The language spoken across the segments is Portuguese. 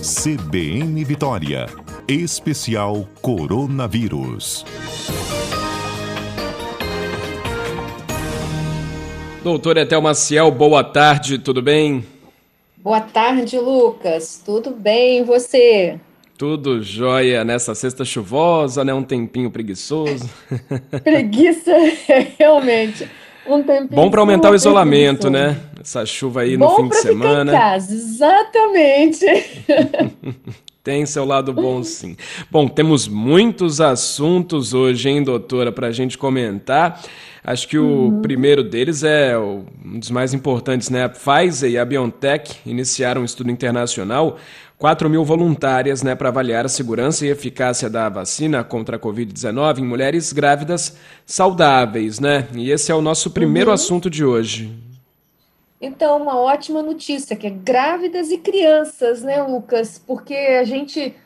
CBN Vitória. Especial Coronavírus. Doutora Etel Maciel, boa tarde, tudo bem? Boa tarde, Lucas. Tudo bem, e você? Tudo jóia nessa sexta chuvosa, né? Um tempinho preguiçoso. Preguiça, realmente. Um tempinho Bom para aumentar o isolamento, né? Essa chuva aí Bom no fim de semana. Ficar em casa, exatamente. Tem seu lado bom, sim. Bom, temos muitos assuntos hoje, hein, doutora, para a gente comentar. Acho que o uhum. primeiro deles é um dos mais importantes, né? A Pfizer e a BioNTech iniciaram um estudo internacional 4 mil voluntárias né, para avaliar a segurança e eficácia da vacina contra a Covid-19 em mulheres grávidas saudáveis, né? E esse é o nosso primeiro uhum. assunto de hoje. Então, uma ótima notícia, que é grávidas e crianças, né, Lucas? Porque a gente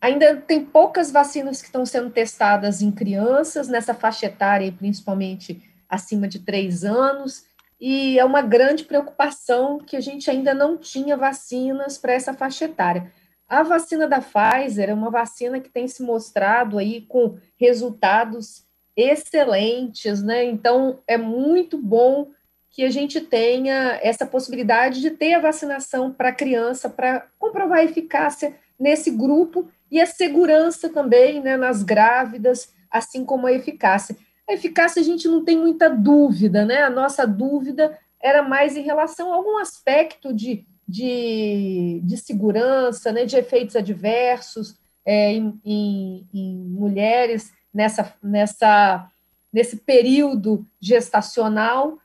ainda tem poucas vacinas que estão sendo testadas em crianças, nessa faixa etária, principalmente acima de três anos e é uma grande preocupação que a gente ainda não tinha vacinas para essa faixa etária. A vacina da Pfizer é uma vacina que tem se mostrado aí com resultados excelentes, né? Então é muito bom que a gente tenha essa possibilidade de ter a vacinação para criança para comprovar a eficácia nesse grupo e a segurança também, né, nas grávidas, assim como a eficácia. A eficácia a gente não tem muita dúvida, né? A nossa dúvida era mais em relação a algum aspecto de, de, de segurança, né? de efeitos adversos é, em, em, em mulheres nessa, nessa, nesse período gestacional.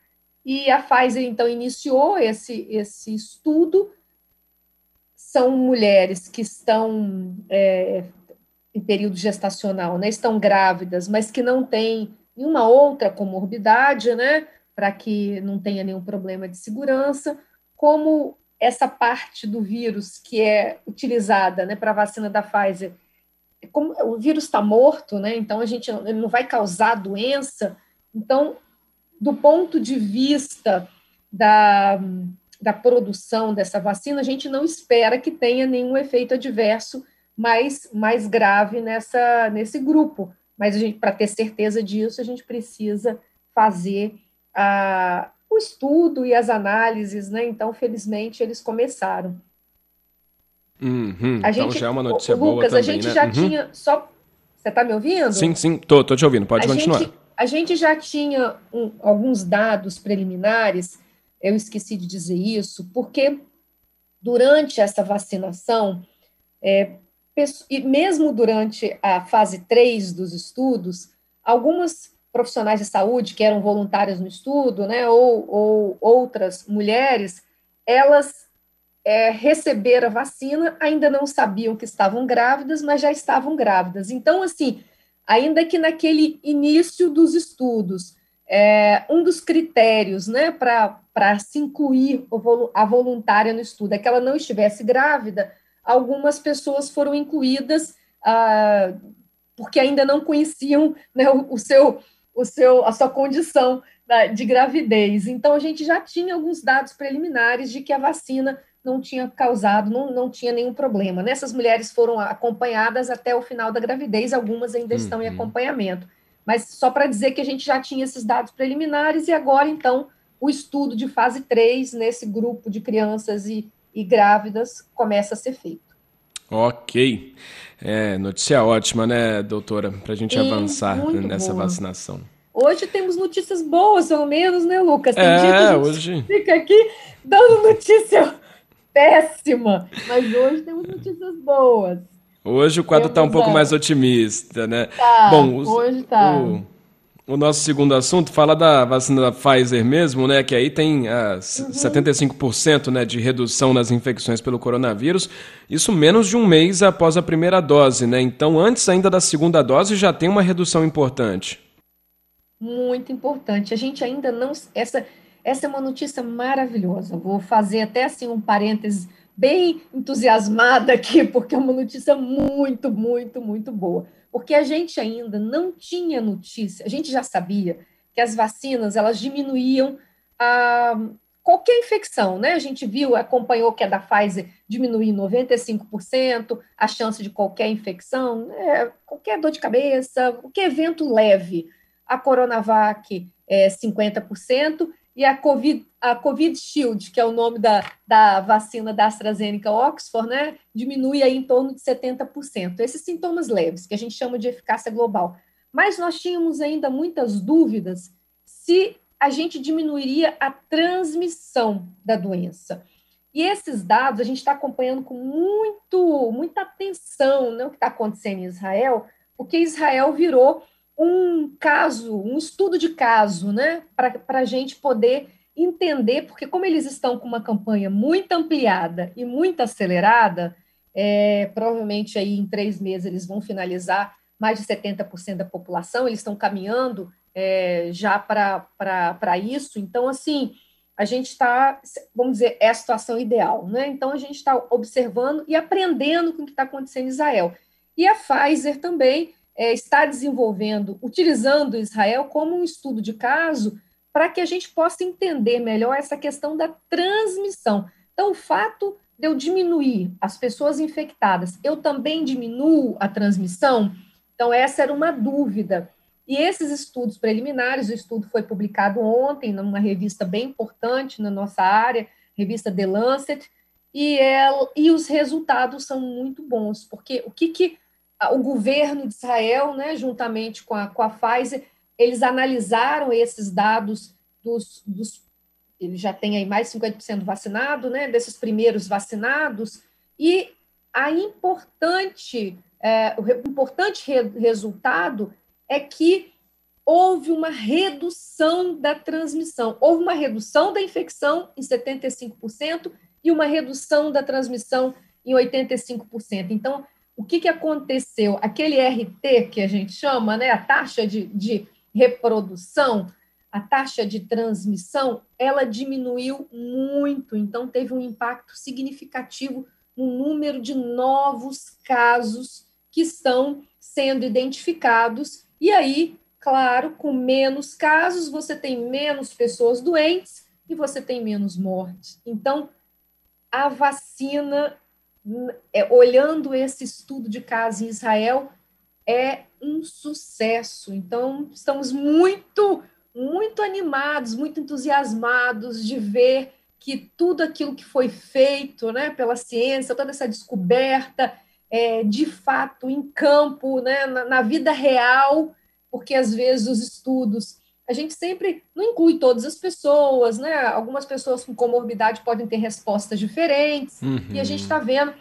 E a Pfizer, então, iniciou esse, esse estudo. São mulheres que estão é, em período gestacional, né, estão grávidas, mas que não têm e uma outra comorbidade, né, para que não tenha nenhum problema de segurança, como essa parte do vírus que é utilizada né, para a vacina da Pfizer, como o vírus está morto, né, então a gente ele não vai causar doença, então, do ponto de vista da, da produção dessa vacina, a gente não espera que tenha nenhum efeito adverso mais, mais grave nessa, nesse grupo mas para ter certeza disso, a gente precisa fazer a, o estudo e as análises, né? Então, felizmente, eles começaram. Uhum, a gente, então já é uma notícia boa Lucas, também, a gente né? já uhum. tinha só. Você está me ouvindo? Sim, sim, tô, tô te ouvindo. Pode a continuar. Gente, a gente já tinha um, alguns dados preliminares. Eu esqueci de dizer isso, porque durante essa vacinação, é, e mesmo durante a fase 3 dos estudos, algumas profissionais de saúde que eram voluntárias no estudo, né, ou, ou outras mulheres, elas é, receberam a vacina, ainda não sabiam que estavam grávidas, mas já estavam grávidas. Então, assim, ainda que naquele início dos estudos, é, um dos critérios né, para se incluir a voluntária no estudo é que ela não estivesse grávida, algumas pessoas foram incluídas ah, porque ainda não conheciam né, o, o, seu, o seu, a sua condição de gravidez. Então, a gente já tinha alguns dados preliminares de que a vacina não tinha causado, não, não tinha nenhum problema. Nessas mulheres foram acompanhadas até o final da gravidez, algumas ainda estão uhum. em acompanhamento. Mas só para dizer que a gente já tinha esses dados preliminares e agora, então, o estudo de fase 3 nesse grupo de crianças e e grávidas começa a ser feito. Ok. É, notícia ótima, né, doutora, para a gente avançar nessa boa. vacinação. Hoje temos notícias boas, pelo menos, né, Lucas? Tem é, dia que a gente hoje... fica aqui dando notícia péssima, mas hoje temos notícias boas. Hoje o quadro está um pouco mais otimista, né? Tá, Bom, os, hoje tá. O, o nosso segundo assunto fala da vacina da Pfizer mesmo, né? Que aí tem uh, uhum. 75% né, de redução nas infecções pelo coronavírus. Isso menos de um mês após a primeira dose, né? Então, antes ainda da segunda dose, já tem uma redução importante. Muito importante. A gente ainda não. Essa, essa é uma notícia maravilhosa. Vou fazer até assim um parênteses bem entusiasmada aqui, porque é uma notícia muito, muito, muito boa porque a gente ainda não tinha notícia, a gente já sabia que as vacinas elas diminuíam a, qualquer infecção, né? A gente viu, acompanhou que a da Pfizer diminuiu em 95% a chance de qualquer infecção, né? qualquer dor de cabeça, qualquer evento leve. A Coronavac é 50%, e a COVID, a COVID Shield, que é o nome da, da vacina da AstraZeneca Oxford, né, diminui aí em torno de 70%. Esses sintomas leves, que a gente chama de eficácia global. Mas nós tínhamos ainda muitas dúvidas se a gente diminuiria a transmissão da doença. E esses dados a gente está acompanhando com muito, muita atenção né, o que está acontecendo em Israel, porque Israel virou um caso, um estudo de caso, né, para a gente poder entender, porque como eles estão com uma campanha muito ampliada e muito acelerada, é, provavelmente aí em três meses eles vão finalizar mais de 70% da população, eles estão caminhando é, já para isso. Então, assim, a gente está, vamos dizer, é a situação ideal, né? Então, a gente está observando e aprendendo com o que está acontecendo em Israel. E a Pfizer também é, está desenvolvendo, utilizando Israel como um estudo de caso para que a gente possa entender melhor essa questão da transmissão. Então, o fato de eu diminuir as pessoas infectadas, eu também diminuo a transmissão? Então, essa era uma dúvida e esses estudos preliminares, o estudo foi publicado ontem numa revista bem importante na nossa área, revista The Lancet, e, ela, e os resultados são muito bons, porque o que, que o governo de Israel, né, juntamente com a, com a Pfizer, eles analisaram esses dados dos, dos ele já tem aí mais de 50% vacinado, né, desses primeiros vacinados, e a importante, é, o importante re, resultado é que houve uma redução da transmissão, houve uma redução da infecção em 75% e uma redução da transmissão em 85%. Então, o que, que aconteceu? Aquele RT que a gente chama, né, a taxa de, de reprodução, a taxa de transmissão, ela diminuiu muito, então teve um impacto significativo no número de novos casos que estão sendo identificados e aí, claro, com menos casos, você tem menos pessoas doentes e você tem menos mortes. Então, a vacina, é, olhando esse estudo de casos em Israel, é um sucesso. Então, estamos muito, muito animados, muito entusiasmados de ver que tudo aquilo que foi feito né, pela ciência, toda essa descoberta, é, de fato em campo, né, na, na, vida real, porque às vezes os estudos a gente sempre não inclui todas as pessoas, né? Algumas pessoas com comorbidade podem ter respostas diferentes uhum. e a gente está vendo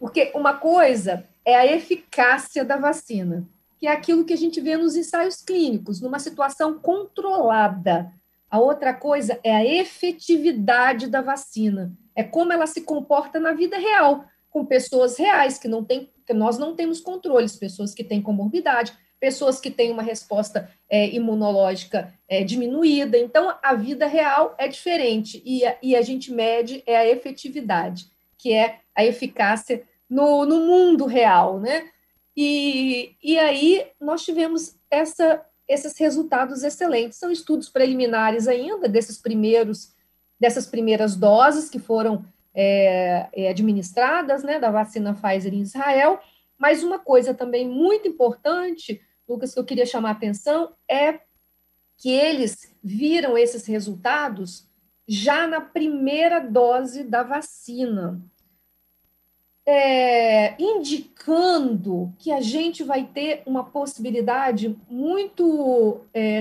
porque uma coisa é a eficácia da vacina, que é aquilo que a gente vê nos ensaios clínicos, numa situação controlada. A outra coisa é a efetividade da vacina, é como ela se comporta na vida real com pessoas reais que não tem, que nós não temos controles, pessoas que têm comorbidade, pessoas que têm uma resposta é, imunológica é, diminuída. Então, a vida real é diferente e a, e a gente mede é a efetividade, que é a eficácia no, no mundo real, né? E, e aí nós tivemos essa, esses resultados excelentes. São estudos preliminares ainda desses primeiros, dessas primeiras doses que foram é, é, administradas, né, da vacina Pfizer em Israel. Mas uma coisa também muito importante, Lucas, que eu queria chamar a atenção, é que eles viram esses resultados já na primeira dose da vacina, é, indicando que a gente vai ter uma possibilidade muito, é,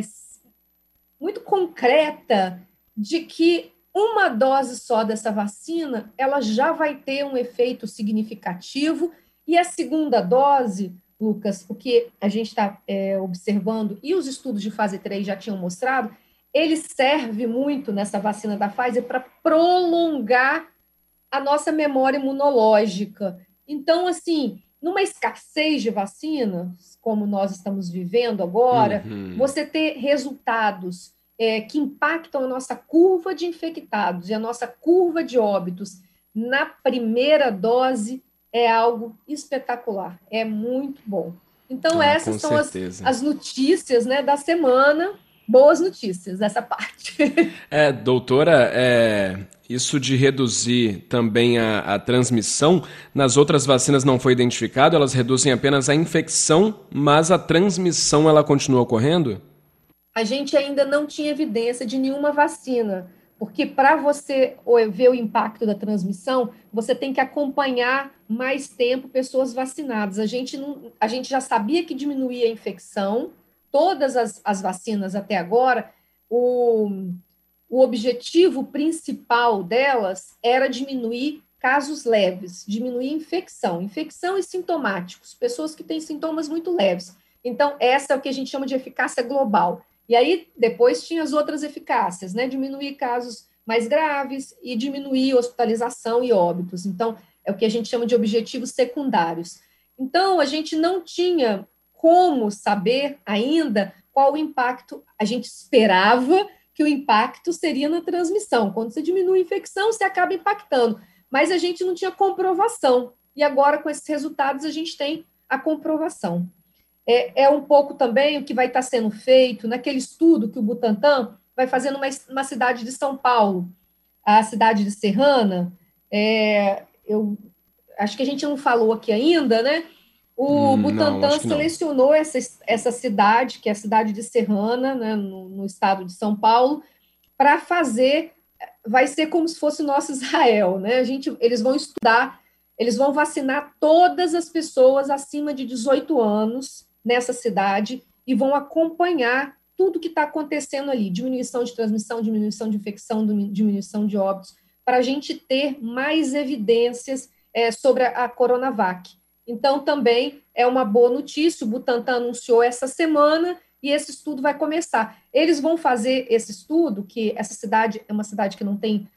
muito concreta de que uma dose só dessa vacina, ela já vai ter um efeito significativo, e a segunda dose, Lucas, o que a gente está é, observando, e os estudos de fase 3 já tinham mostrado, ele serve muito nessa vacina da Pfizer para prolongar a nossa memória imunológica. Então, assim, numa escassez de vacinas, como nós estamos vivendo agora, uhum. você ter resultados é, que impactam a nossa curva de infectados e a nossa curva de óbitos na primeira dose é algo espetacular, é muito bom. Então, ah, essas são as, as, notícias né, da semana. boas notícias essa parte. É, doutora, é, isso de reduzir também a, a, transmissão, nas outras vacinas não foi identificado, elas reduzem apenas a infecção, mas a transmissão ela continua ocorrendo? A gente ainda não tinha evidência de nenhuma vacina, porque para você ver o impacto da transmissão, você tem que acompanhar mais tempo pessoas vacinadas. A gente, não, a gente já sabia que diminuía a infecção, todas as, as vacinas até agora, o o objetivo principal delas era diminuir casos leves, diminuir infecção, infecção e sintomáticos, pessoas que têm sintomas muito leves. Então, essa é o que a gente chama de eficácia global. E aí, depois tinha as outras eficácias, né? Diminuir casos mais graves e diminuir hospitalização e óbitos. Então, é o que a gente chama de objetivos secundários. Então, a gente não tinha como saber ainda qual o impacto a gente esperava que o impacto seria na transmissão. Quando você diminui a infecção, você acaba impactando. Mas a gente não tinha comprovação. E agora, com esses resultados, a gente tem a comprovação. É, é um pouco também o que vai estar sendo feito naquele estudo que o Butantan vai fazer numa, numa cidade de São Paulo, a cidade de Serrana. É, eu acho que a gente não falou aqui ainda, né? O hum, Butantan selecionou essa, essa cidade, que é a cidade de Serrana, né, no, no estado de São Paulo, para fazer, vai ser como se fosse o nosso Israel, né? A gente, eles vão estudar, eles vão vacinar todas as pessoas acima de 18 anos nessa cidade e vão acompanhar tudo que está acontecendo ali, diminuição de transmissão, diminuição de infecção, diminuição de óbitos, para a gente ter mais evidências é, sobre a, Coronavac. Então, também é uma boa notícia. O Butantan anunciou essa semana e esse estudo vai começar. Eles vão fazer esse estudo, que essa cidade é uma cidade que não tem.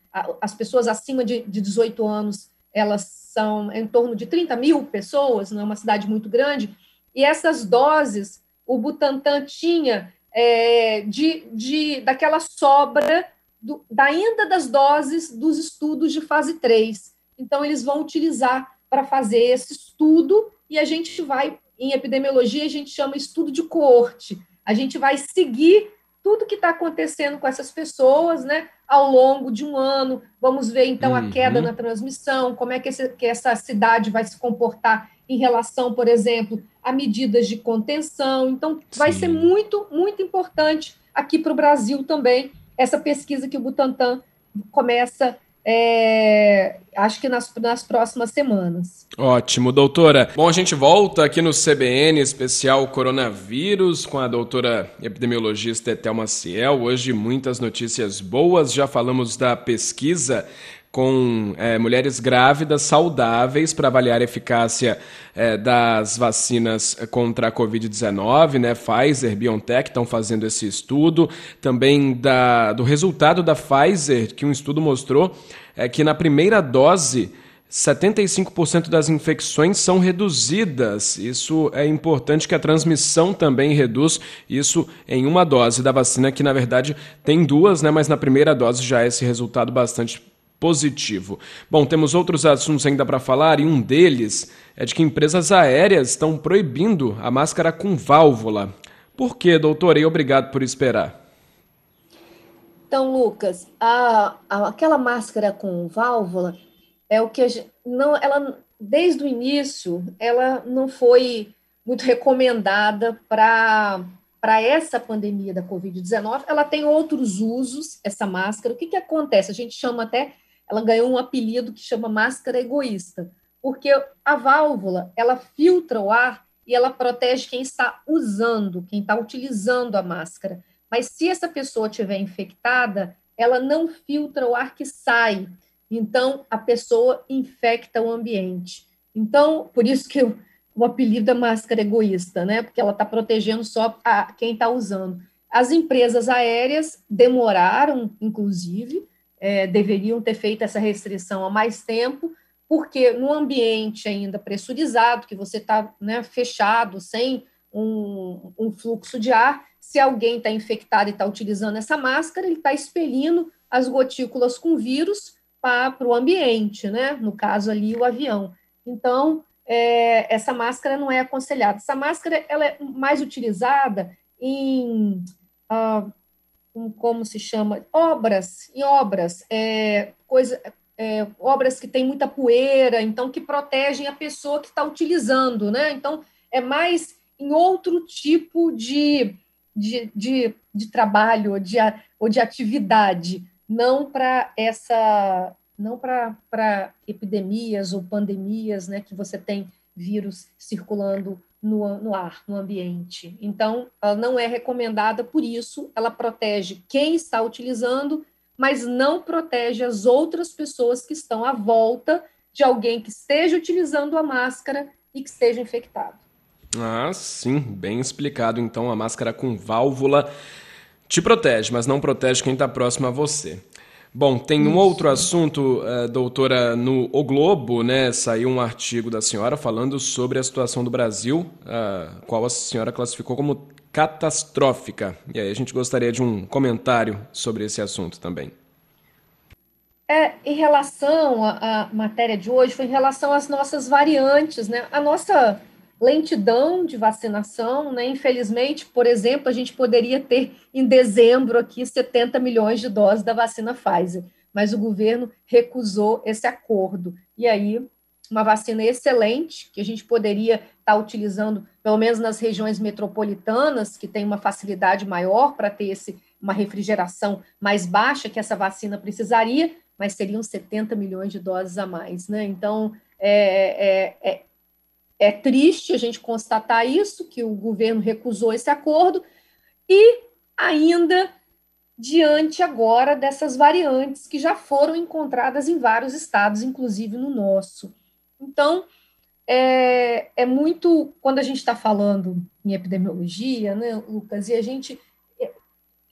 As pessoas acima de, de 18 anos, elas são em torno de 30 mil pessoas, não é uma cidade muito grande, e essas doses o Butantan tinha é, de, de, daquela sobra do, da, ainda das doses dos estudos de fase 3. Então, eles vão utilizar para fazer esse estudo e a gente vai, em epidemiologia, a gente chama estudo de coorte. A gente vai seguir tudo que está acontecendo com essas pessoas, né, ao longo de um ano. Vamos ver, então, a queda uhum. na transmissão, como é que, esse, que essa cidade vai se comportar em relação, por exemplo, a medidas de contenção. Então, vai Sim. ser muito, muito importante aqui para o Brasil também, essa pesquisa que o Butantan começa é, acho que nas, nas próximas semanas. Ótimo, doutora. Bom, a gente volta aqui no CBN especial coronavírus com a doutora epidemiologista Etel Maciel. Hoje muitas notícias boas. Já falamos da pesquisa com é, mulheres grávidas saudáveis para avaliar a eficácia é, das vacinas contra a Covid-19, né? Pfizer, BioNTech estão fazendo esse estudo. Também da, do resultado da Pfizer, que um estudo mostrou é, que na primeira dose 75% das infecções são reduzidas. Isso é importante que a transmissão também reduz isso em uma dose da vacina, que na verdade tem duas, né? Mas na primeira dose já é esse resultado bastante positivo. Bom, temos outros assuntos ainda para falar e um deles é de que empresas aéreas estão proibindo a máscara com válvula. Por quê, doutor? E obrigado por esperar. Então, Lucas, a, a, aquela máscara com válvula é o que gente, não, ela desde o início ela não foi muito recomendada para para essa pandemia da Covid-19, ela tem outros usos, essa máscara. O que, que acontece? A gente chama até ela ganhou um apelido que chama máscara egoísta, porque a válvula ela filtra o ar e ela protege quem está usando, quem está utilizando a máscara. Mas se essa pessoa estiver infectada, ela não filtra o ar que sai. Então, a pessoa infecta o ambiente. Então, por isso que o, o apelido é máscara egoísta, né? Porque ela está protegendo só a, quem está usando. As empresas aéreas demoraram, inclusive, é, deveriam ter feito essa restrição há mais tempo, porque no ambiente ainda pressurizado, que você está né, fechado, sem um, um, fluxo de ar, se alguém está infectado e está utilizando essa máscara, ele está expelindo as gotículas com vírus para o ambiente, né? No caso ali, o avião. Então, é, essa máscara não é aconselhada. Essa máscara ela é mais utilizada em uh, como se chama? Obras, em obras, é, coisa, é, obras que têm muita poeira, então que protegem a pessoa que está utilizando, né? Então, é mais em outro tipo de, de, de, de trabalho ou de, ou de atividade, não para essa não para epidemias ou pandemias, né, que você tem vírus circulando no, no ar, no ambiente. Então, ela não é recomendada por isso, ela protege quem está utilizando, mas não protege as outras pessoas que estão à volta de alguém que esteja utilizando a máscara e que esteja infectado. Ah, sim, bem explicado. Então, a máscara com válvula te protege, mas não protege quem está próximo a você. Bom, tem um outro assunto, uh, doutora, no O Globo, né? Saiu um artigo da senhora falando sobre a situação do Brasil, uh, qual a senhora classificou como catastrófica. E aí a gente gostaria de um comentário sobre esse assunto também. É, em relação à matéria de hoje, foi em relação às nossas variantes, né? A nossa lentidão de vacinação, né? Infelizmente, por exemplo, a gente poderia ter em dezembro aqui 70 milhões de doses da vacina Pfizer, mas o governo recusou esse acordo. E aí, uma vacina excelente que a gente poderia estar utilizando, pelo menos nas regiões metropolitanas, que tem uma facilidade maior para ter esse, uma refrigeração mais baixa que essa vacina precisaria, mas seriam 70 milhões de doses a mais, né? Então, é, é, é é triste a gente constatar isso, que o governo recusou esse acordo, e ainda diante agora dessas variantes que já foram encontradas em vários estados, inclusive no nosso. Então, é, é muito. Quando a gente está falando em epidemiologia, né, Lucas, e a gente,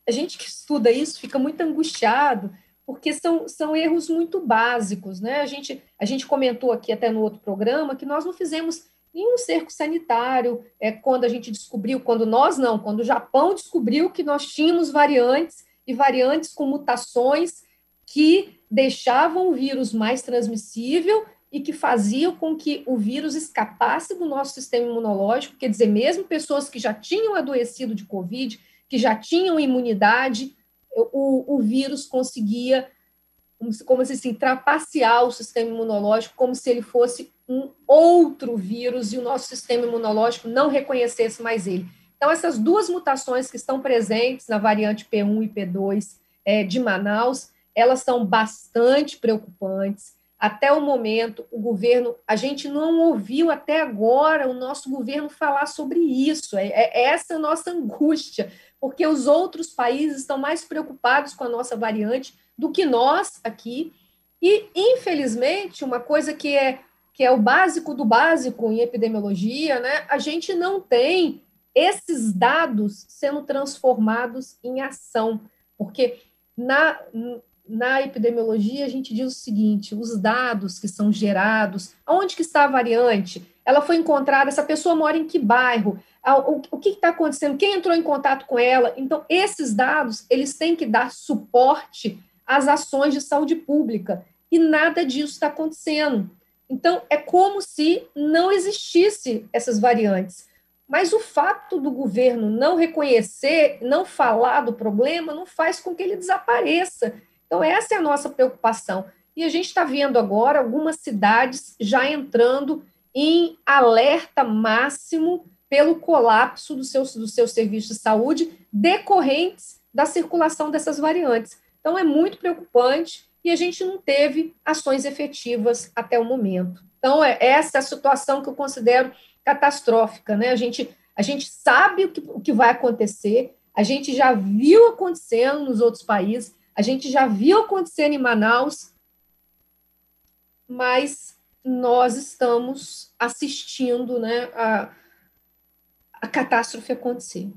a gente que estuda isso fica muito angustiado, porque são, são erros muito básicos. Né? A, gente, a gente comentou aqui até no outro programa que nós não fizemos em um cerco sanitário, é quando a gente descobriu, quando nós não, quando o Japão descobriu que nós tínhamos variantes e variantes com mutações que deixavam o vírus mais transmissível e que faziam com que o vírus escapasse do nosso sistema imunológico, quer dizer, mesmo pessoas que já tinham adoecido de Covid, que já tinham imunidade, o, o vírus conseguia, como se, assim, trapacear o sistema imunológico, como se ele fosse um outro vírus e o nosso sistema imunológico não reconhecesse mais ele. Então, essas duas mutações que estão presentes na variante P1 e P2 é, de Manaus, elas são bastante preocupantes. Até o momento, o governo, a gente não ouviu até agora o nosso governo falar sobre isso. É, é essa a nossa angústia, porque os outros países estão mais preocupados com a nossa variante do que nós aqui. E, infelizmente, uma coisa que é que é o básico do básico em epidemiologia, né, a gente não tem esses dados sendo transformados em ação, porque na, na epidemiologia a gente diz o seguinte, os dados que são gerados, aonde que está a variante? Ela foi encontrada, essa pessoa mora em que bairro? O, o que está acontecendo? Quem entrou em contato com ela? Então, esses dados, eles têm que dar suporte às ações de saúde pública, e nada disso está acontecendo. Então, é como se não existisse essas variantes. Mas o fato do governo não reconhecer, não falar do problema, não faz com que ele desapareça. Então, essa é a nossa preocupação. E a gente está vendo agora algumas cidades já entrando em alerta máximo pelo colapso do seu, do seu serviço de saúde decorrentes da circulação dessas variantes. Então, é muito preocupante e a gente não teve ações efetivas até o momento. Então, é essa é a situação que eu considero catastrófica. Né? A, gente, a gente sabe o que, o que vai acontecer, a gente já viu acontecendo nos outros países, a gente já viu acontecendo em Manaus, mas nós estamos assistindo né, a, a catástrofe acontecer.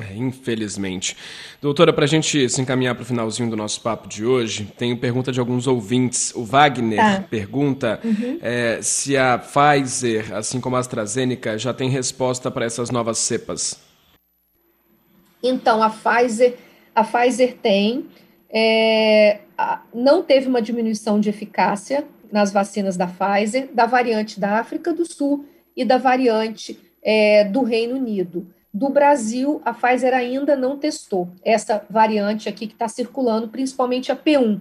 É, infelizmente. Doutora, para a gente se encaminhar para o finalzinho do nosso papo de hoje, tenho pergunta de alguns ouvintes. O Wagner tá. pergunta uhum. é, se a Pfizer, assim como a AstraZeneca, já tem resposta para essas novas cepas. Então, a Pfizer, a Pfizer tem. É, não teve uma diminuição de eficácia nas vacinas da Pfizer, da variante da África do Sul e da variante é, do Reino Unido do Brasil, a Pfizer ainda não testou essa variante aqui que está circulando, principalmente a P1.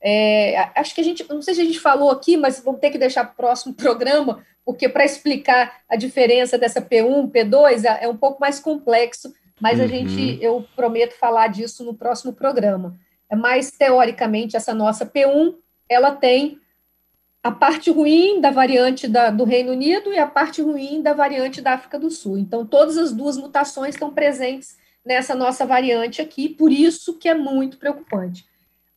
É, acho que a gente, não sei se a gente falou aqui, mas vamos ter que deixar para o próximo programa, porque para explicar a diferença dessa P1, P2 é, é um pouco mais complexo, mas uhum. a gente, eu prometo falar disso no próximo programa. É mais teoricamente essa nossa P1, ela tem a parte ruim da variante da, do Reino Unido e a parte ruim da variante da África do Sul. Então, todas as duas mutações estão presentes nessa nossa variante aqui, por isso que é muito preocupante.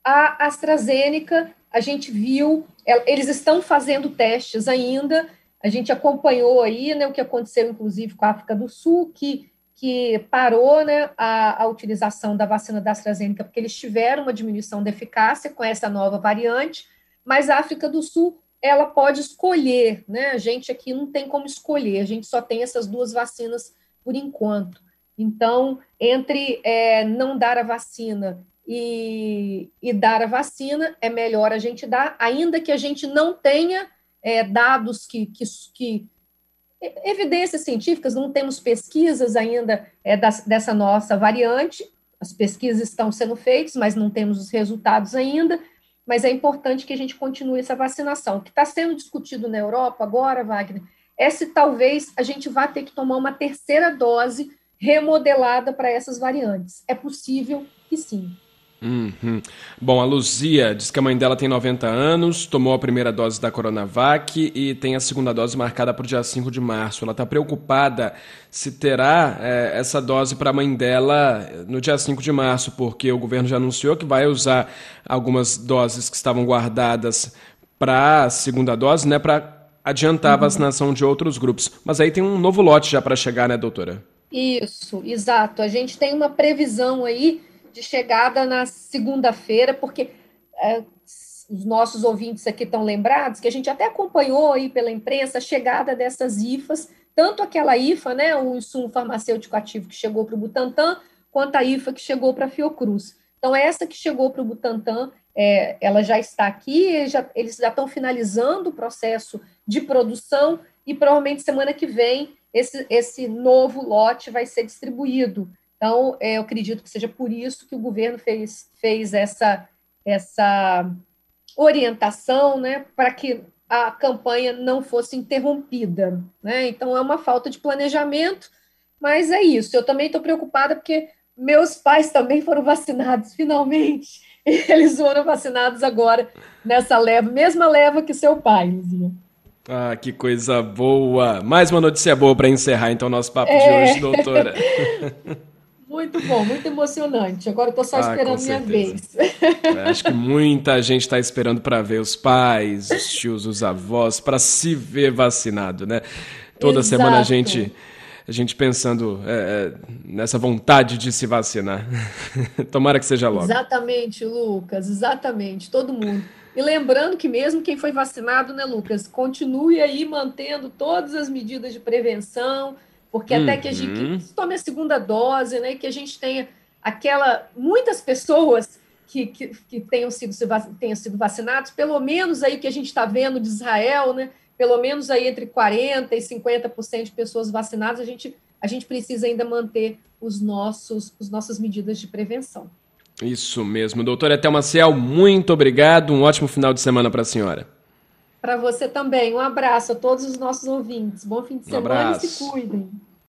A AstraZeneca, a gente viu, eles estão fazendo testes ainda, a gente acompanhou aí né, o que aconteceu, inclusive, com a África do Sul, que, que parou né, a, a utilização da vacina da AstraZeneca, porque eles tiveram uma diminuição da eficácia com essa nova variante, mas a África do Sul ela pode escolher, né? A gente aqui não tem como escolher, a gente só tem essas duas vacinas por enquanto. Então, entre é, não dar a vacina e, e, dar a vacina, é melhor a gente dar, ainda que a gente não tenha é, dados que, que, que, evidências científicas, não temos pesquisas ainda é, das, dessa nossa variante, as pesquisas estão sendo feitas, mas não temos os resultados ainda, mas é importante que a gente continue essa vacinação. O que está sendo discutido na Europa agora, Wagner, é se talvez a gente vá ter que tomar uma terceira dose remodelada para essas variantes. É possível que sim. Uhum. Bom, a Luzia diz que a mãe dela tem 90 anos, tomou a primeira dose da Coronavac e tem a segunda dose marcada para o dia 5 de março. Ela está preocupada se terá é, essa dose para a mãe dela no dia 5 de março, porque o governo já anunciou que vai usar algumas doses que estavam guardadas para a segunda dose, né, para adiantar uhum. a vacinação de outros grupos. Mas aí tem um novo lote já para chegar, né, doutora? Isso, exato. A gente tem uma previsão aí de chegada na segunda-feira, porque é, os nossos ouvintes aqui estão lembrados que a gente até acompanhou aí pela imprensa a chegada dessas IFAs, tanto aquela IFA, né, o insumo farmacêutico ativo que chegou para o Butantan, quanto a IFA que chegou para a Fiocruz. Então, essa que chegou para o Butantan, é, ela já está aqui, já, eles já estão finalizando o processo de produção e provavelmente semana que vem esse, esse novo lote vai ser distribuído então, é, eu acredito que seja por isso que o governo fez, fez essa, essa orientação né, para que a campanha não fosse interrompida. Né? Então, é uma falta de planejamento, mas é isso. Eu também estou preocupada porque meus pais também foram vacinados, finalmente. Eles foram vacinados agora nessa leva, mesma leva que seu pai, Luzia. Ah, que coisa boa! Mais uma notícia boa para encerrar então nosso papo é... de hoje, doutora. Muito bom, muito emocionante. Agora estou só ah, esperando minha vez. É, acho que muita gente está esperando para ver os pais, os tios, os avós, para se ver vacinado, né? Toda Exato. semana a gente, a gente pensando é, é nessa vontade de se vacinar. Tomara que seja logo. Exatamente, Lucas, exatamente. Todo mundo. E lembrando que mesmo quem foi vacinado, né, Lucas, continue aí mantendo todas as medidas de prevenção, porque uhum. até que a gente uhum. tome a segunda dose, né, que a gente tenha aquela muitas pessoas que, que, que tenham, sido, tenham sido vacinados, pelo menos aí que a gente está vendo de Israel, né, pelo menos aí entre 40% e 50% de pessoas vacinadas, a gente, a gente precisa ainda manter os nossos, as nossas medidas de prevenção. Isso mesmo. Doutora Thelma Ciel, muito obrigado. Um ótimo final de semana para a senhora. Para você também. Um abraço a todos os nossos ouvintes. Bom fim de semana e se cuidem.